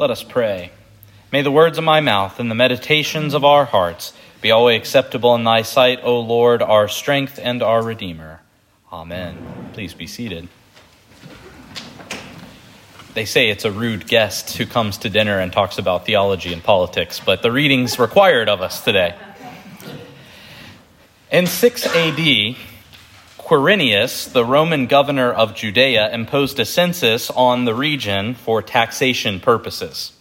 Let us pray. May the words of my mouth and the meditations of our hearts be always acceptable in thy sight, O Lord, our strength and our Redeemer. Amen. Please be seated. They say it's a rude guest who comes to dinner and talks about theology and politics, but the reading's required of us today. In 6 AD, Quirinius, the Roman governor of Judea, imposed a census on the region for taxation purposes.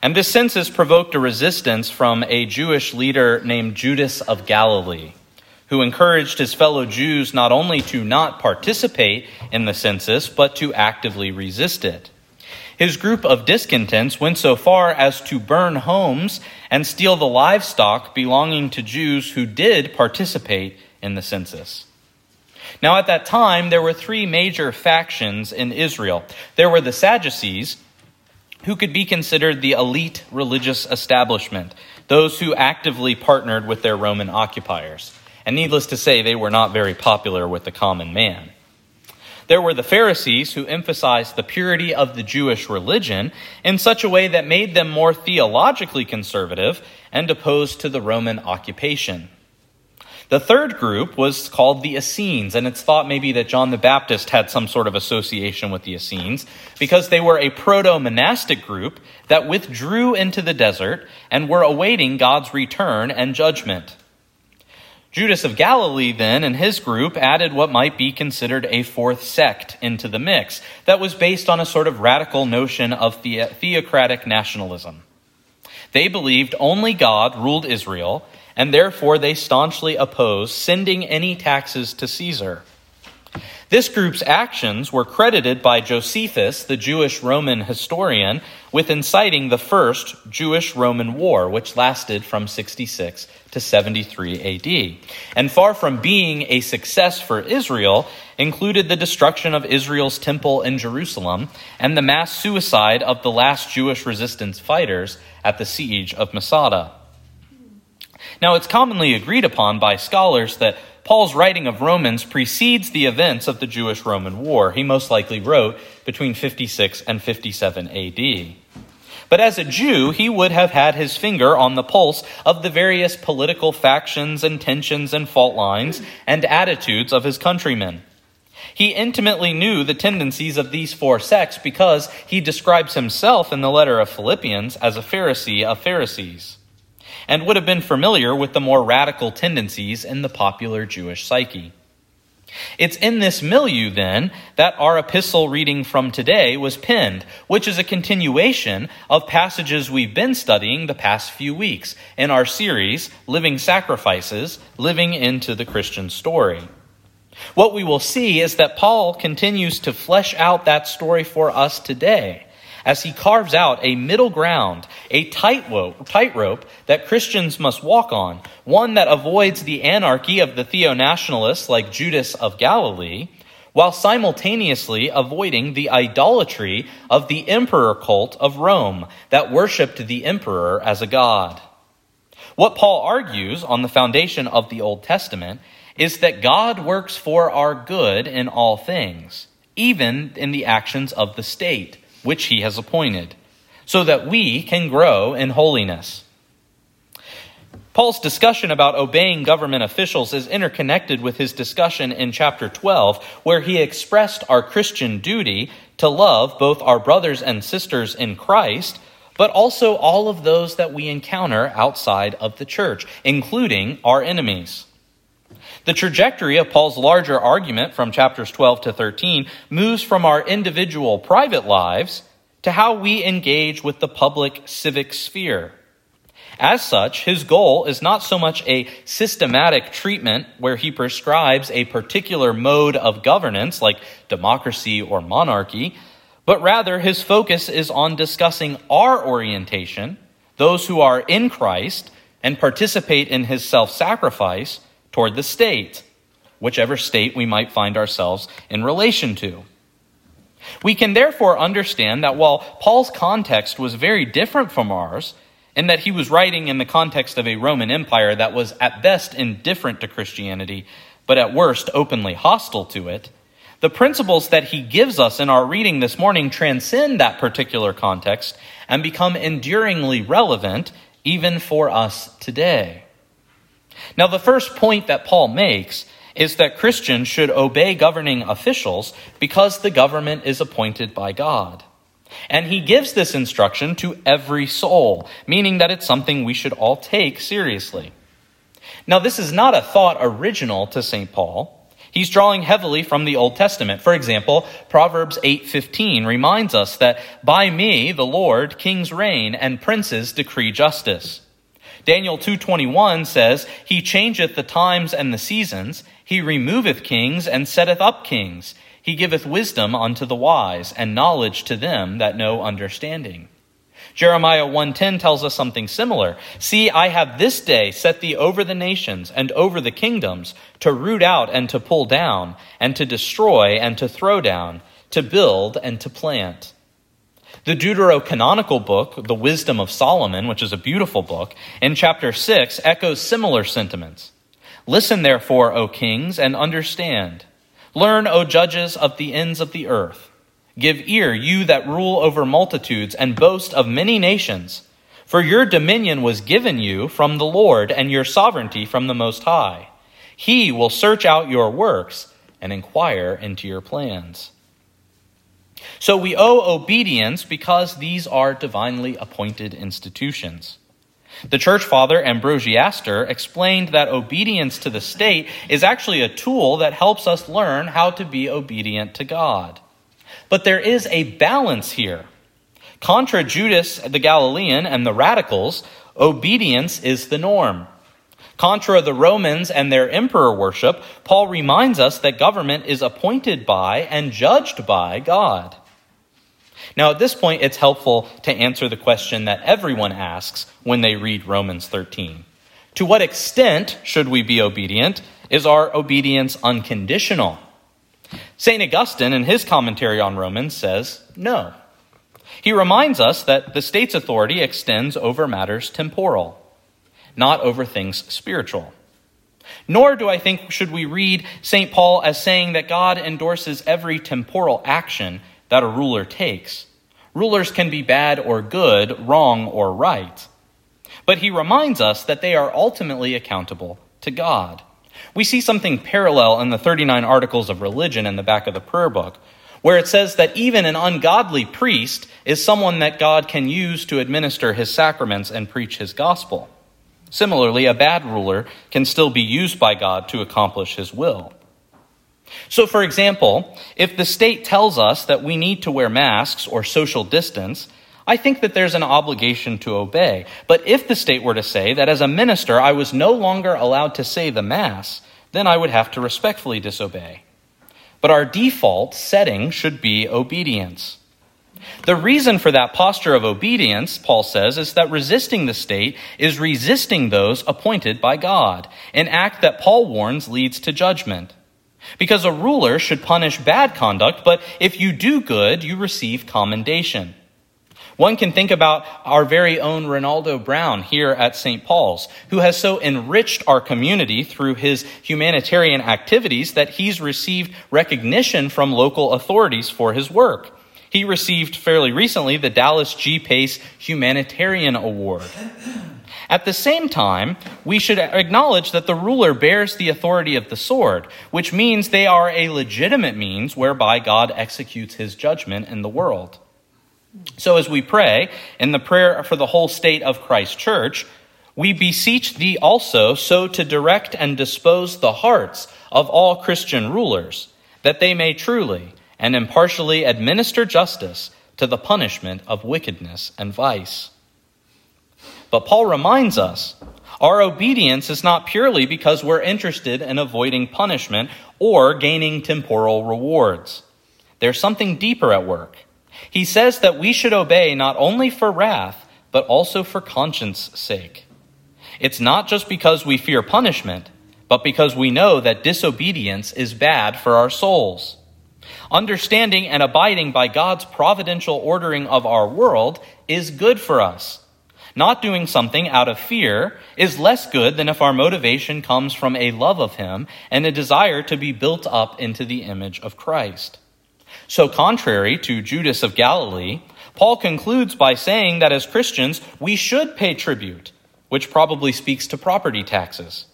And this census provoked a resistance from a Jewish leader named Judas of Galilee, who encouraged his fellow Jews not only to not participate in the census, but to actively resist it. His group of discontents went so far as to burn homes and steal the livestock belonging to Jews who did participate in the census. Now, at that time, there were three major factions in Israel. There were the Sadducees, who could be considered the elite religious establishment, those who actively partnered with their Roman occupiers. And needless to say, they were not very popular with the common man. There were the Pharisees who emphasized the purity of the Jewish religion in such a way that made them more theologically conservative and opposed to the Roman occupation. The third group was called the Essenes, and it's thought maybe that John the Baptist had some sort of association with the Essenes because they were a proto monastic group that withdrew into the desert and were awaiting God's return and judgment. Judas of Galilee, then, and his group added what might be considered a fourth sect into the mix that was based on a sort of radical notion of the- theocratic nationalism. They believed only God ruled Israel and therefore they staunchly oppose sending any taxes to Caesar. This group's actions were credited by Josephus, the Jewish Roman historian, with inciting the first Jewish Roman war, which lasted from 66 to 73 AD. And far from being a success for Israel, included the destruction of Israel's temple in Jerusalem and the mass suicide of the last Jewish resistance fighters at the siege of Masada. Now, it's commonly agreed upon by scholars that Paul's writing of Romans precedes the events of the Jewish Roman War. He most likely wrote between 56 and 57 AD. But as a Jew, he would have had his finger on the pulse of the various political factions and tensions and fault lines and attitudes of his countrymen. He intimately knew the tendencies of these four sects because he describes himself in the letter of Philippians as a Pharisee of Pharisees and would have been familiar with the more radical tendencies in the popular Jewish psyche. It's in this milieu, then, that our epistle reading from today was penned, which is a continuation of passages we've been studying the past few weeks in our series, Living Sacrifices Living into the Christian Story. What we will see is that Paul continues to flesh out that story for us today as he carves out a middle ground, a tightrope, tightrope that Christians must walk on, one that avoids the anarchy of the theonationalists like Judas of Galilee, while simultaneously avoiding the idolatry of the emperor cult of Rome that worshiped the emperor as a god. What Paul argues on the foundation of the Old Testament is that God works for our good in all things, even in the actions of the state which he has appointed, so that we can grow in holiness. Paul's discussion about obeying government officials is interconnected with his discussion in chapter 12, where he expressed our Christian duty to love both our brothers and sisters in Christ, but also all of those that we encounter outside of the church, including our enemies. The trajectory of Paul's larger argument from chapters 12 to 13 moves from our individual private lives to how we engage with the public civic sphere. As such, his goal is not so much a systematic treatment where he prescribes a particular mode of governance like democracy or monarchy, but rather his focus is on discussing our orientation, those who are in Christ and participate in his self sacrifice toward the state, whichever state we might find ourselves in relation to. We can therefore understand that while Paul's context was very different from ours, and that he was writing in the context of a Roman Empire that was at best indifferent to Christianity, but at worst openly hostile to it, The principles that he gives us in our reading this morning transcend that particular context and become enduringly relevant even for us today. Now, the first point that Paul makes is that Christians should obey governing officials because the government is appointed by God. And he gives this instruction to every soul, meaning that it's something we should all take seriously. Now, this is not a thought original to St. Paul. He's drawing heavily from the Old Testament. For example, Proverbs 8:15 reminds us that by me, the Lord, kings reign and princes decree justice. Daniel 2:21 says, "He changeth the times and the seasons; he removeth kings and setteth up kings. He giveth wisdom unto the wise and knowledge to them that know understanding." Jeremiah 1:10 tells us something similar. See, I have this day set thee over the nations and over the kingdoms to root out and to pull down and to destroy and to throw down, to build and to plant. The Deuterocanonical book, The Wisdom of Solomon, which is a beautiful book, in chapter 6 echoes similar sentiments. Listen, therefore, O kings, and understand. Learn, O judges of the ends of the earth. Give ear, you that rule over multitudes and boast of many nations. For your dominion was given you from the Lord, and your sovereignty from the Most High. He will search out your works and inquire into your plans. So we owe obedience because these are divinely appointed institutions. The church father Ambrosiaster explained that obedience to the state is actually a tool that helps us learn how to be obedient to God. But there is a balance here. Contra Judas the Galilean and the radicals, obedience is the norm. Contra the Romans and their emperor worship, Paul reminds us that government is appointed by and judged by God. Now, at this point, it's helpful to answer the question that everyone asks when they read Romans 13. To what extent should we be obedient? Is our obedience unconditional? St. Augustine, in his commentary on Romans, says no. He reminds us that the state's authority extends over matters temporal, not over things spiritual. Nor do I think should we read St. Paul as saying that God endorses every temporal action that a ruler takes. Rulers can be bad or good, wrong or right. But he reminds us that they are ultimately accountable to God. We see something parallel in the 39 articles of religion in the back of the prayer book, where it says that even an ungodly priest is someone that God can use to administer his sacraments and preach his gospel. Similarly, a bad ruler can still be used by God to accomplish his will. So, for example, if the state tells us that we need to wear masks or social distance, I think that there's an obligation to obey. But if the state were to say that as a minister I was no longer allowed to say the Mass, then I would have to respectfully disobey. But our default setting should be obedience. The reason for that posture of obedience, Paul says, is that resisting the state is resisting those appointed by God, an act that Paul warns leads to judgment. Because a ruler should punish bad conduct, but if you do good, you receive commendation. One can think about our very own Ronaldo Brown here at St. Paul's, who has so enriched our community through his humanitarian activities that he's received recognition from local authorities for his work. He received fairly recently the Dallas G. Pace Humanitarian Award. At the same time, we should acknowledge that the ruler bears the authority of the sword, which means they are a legitimate means whereby God executes his judgment in the world. So, as we pray in the prayer for the whole state of Christ Church, we beseech thee also so to direct and dispose the hearts of all Christian rulers, that they may truly and impartially administer justice to the punishment of wickedness and vice. But Paul reminds us our obedience is not purely because we're interested in avoiding punishment or gaining temporal rewards. There's something deeper at work. He says that we should obey not only for wrath, but also for conscience sake. It's not just because we fear punishment, but because we know that disobedience is bad for our souls. Understanding and abiding by God's providential ordering of our world is good for us Not doing something out of fear is less good than if our motivation comes from a love of Him and a desire to be built up into the image of Christ. So, contrary to Judas of Galilee, Paul concludes by saying that as Christians, we should pay tribute, which probably speaks to property taxes.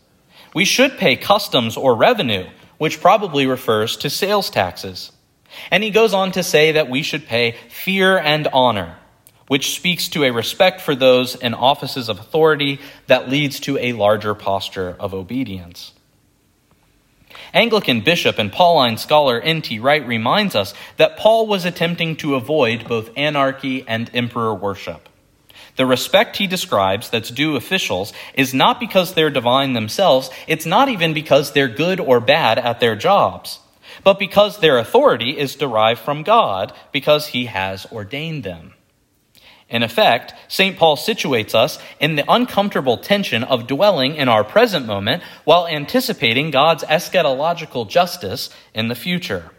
We should pay customs or revenue, which probably refers to sales taxes. And he goes on to say that we should pay fear and honor, which speaks to a respect for those in offices of authority that leads to a larger posture of obedience. Anglican bishop and Pauline scholar N.T. Wright reminds us that Paul was attempting to avoid both anarchy and emperor worship. The respect he describes that's due officials is not because they're divine themselves, it's not even because they're good or bad at their jobs, but because their authority is derived from God, because he has ordained them. In effect, St. Paul situates us in the uncomfortable tension of dwelling in our present moment while anticipating God's eschatological justice in the future.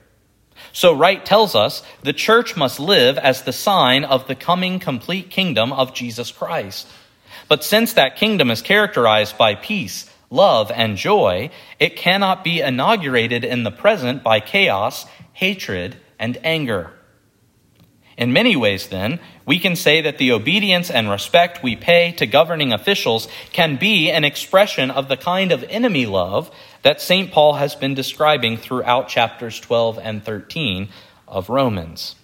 So, Wright tells us the church must live as the sign of the coming complete kingdom of Jesus Christ. But since that kingdom is characterized by peace, love, and joy, it cannot be inaugurated in the present by chaos, hatred, and anger. In many ways, then, we can say that the obedience and respect we pay to governing officials can be an expression of the kind of enemy love that St. Paul has been describing throughout chapters 12 and 13 of Romans.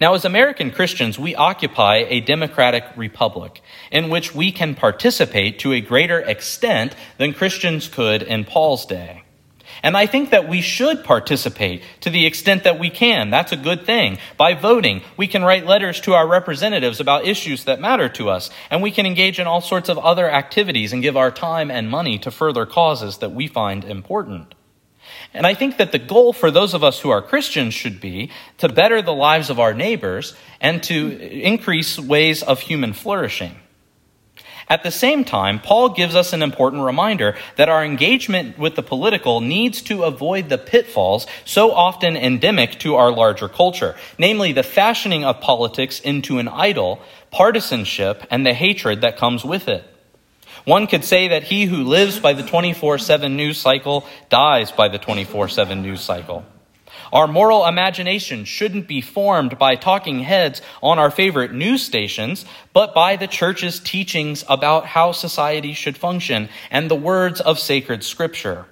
Now, as American Christians, we occupy a democratic republic in which we can participate to a greater extent than Christians could in Paul's day. And I think that we should participate to the extent that we can. That's a good thing. By voting, we can write letters to our representatives about issues that matter to us, and we can engage in all sorts of other activities and give our time and money to further causes that we find important. And I think that the goal for those of us who are Christians should be to better the lives of our neighbors and to increase ways of human flourishing. At the same time, Paul gives us an important reminder that our engagement with the political needs to avoid the pitfalls so often endemic to our larger culture, namely the fashioning of politics into an idol, partisanship, and the hatred that comes with it. One could say that he who lives by the 24 7 news cycle dies by the 24 7 news cycle. Our moral imagination shouldn't be formed by talking heads on our favorite news stations, but by the church's teachings about how society should function and the words of sacred scripture.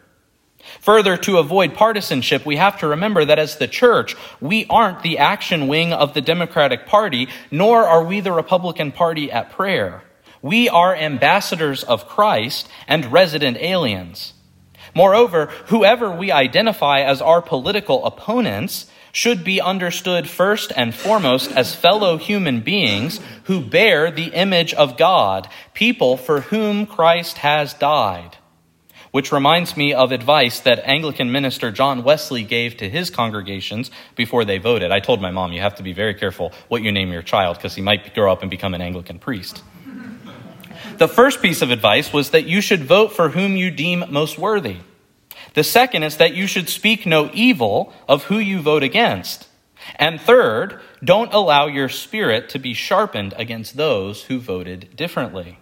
Further, to avoid partisanship, we have to remember that as the church, we aren't the action wing of the Democratic Party, nor are we the Republican Party at prayer. We are ambassadors of Christ and resident aliens. Moreover, whoever we identify as our political opponents should be understood first and foremost as fellow human beings who bear the image of God, people for whom Christ has died. Which reminds me of advice that Anglican minister John Wesley gave to his congregations before they voted. I told my mom, you have to be very careful what you name your child because he might grow up and become an Anglican priest. The first piece of advice was that you should vote for whom you deem most worthy. The second is that you should speak no evil of who you vote against. And third, don't allow your spirit to be sharpened against those who voted differently.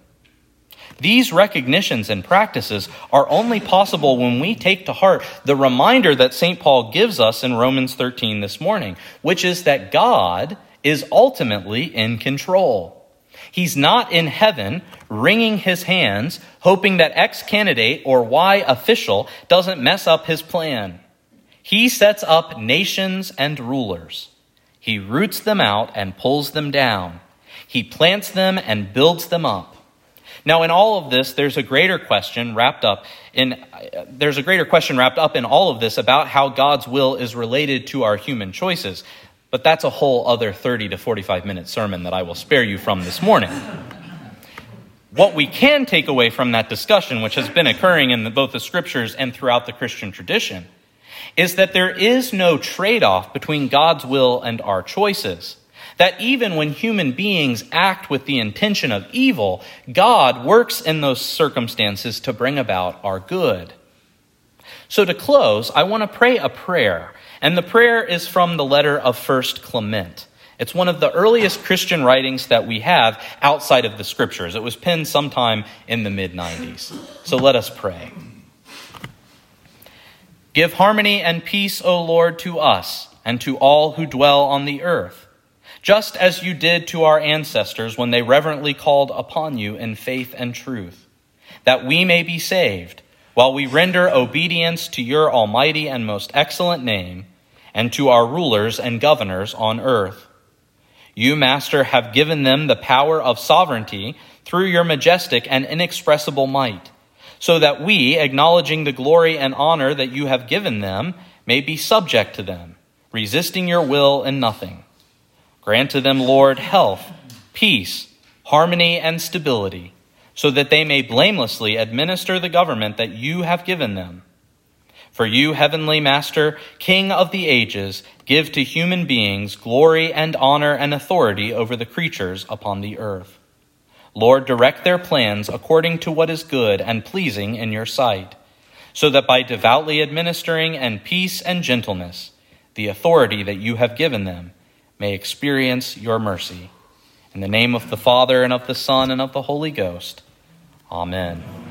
These recognitions and practices are only possible when we take to heart the reminder that St. Paul gives us in Romans 13 this morning, which is that God is ultimately in control. He's not in heaven wringing his hands, hoping that X candidate or Y official doesn't mess up his plan. He sets up nations and rulers. He roots them out and pulls them down. He plants them and builds them up. Now, in all of this, there's a greater question wrapped up in, there's a greater question wrapped up in all of this about how God's will is related to our human choices. But that's a whole other 30 to 45 minute sermon that I will spare you from this morning. What we can take away from that discussion, which has been occurring in the, both the scriptures and throughout the Christian tradition, is that there is no trade off between God's will and our choices. That even when human beings act with the intention of evil, God works in those circumstances to bring about our good. So, to close, I want to pray a prayer and the prayer is from the letter of First Clement. It's one of the earliest Christian writings that we have outside of the scriptures. It was penned sometime in the mid 90s. So let us pray. Give harmony and peace, O Lord, to us and to all who dwell on the earth, just as you did to our ancestors when they reverently called upon you in faith and truth, that we may be saved while we render obedience to your almighty and most excellent name and to our rulers and governors on earth. You, Master, have given them the power of sovereignty through your majestic and inexpressible might, so that we, acknowledging the glory and honor that you have given them, may be subject to them, resisting your will in nothing. Grant to them, Lord, health, peace, harmony, and stability so that they may blamelessly administer the government that you have given them. For you, heavenly Master, King of the ages, give to human beings glory and honor and authority over the creatures upon the earth. Lord, direct their plans according to what is good and pleasing in your sight, so that by devoutly administering in peace and gentleness, the authority that you have given them may experience your mercy. In the name of the Father, and of the Son, and of the Holy Ghost. Amen.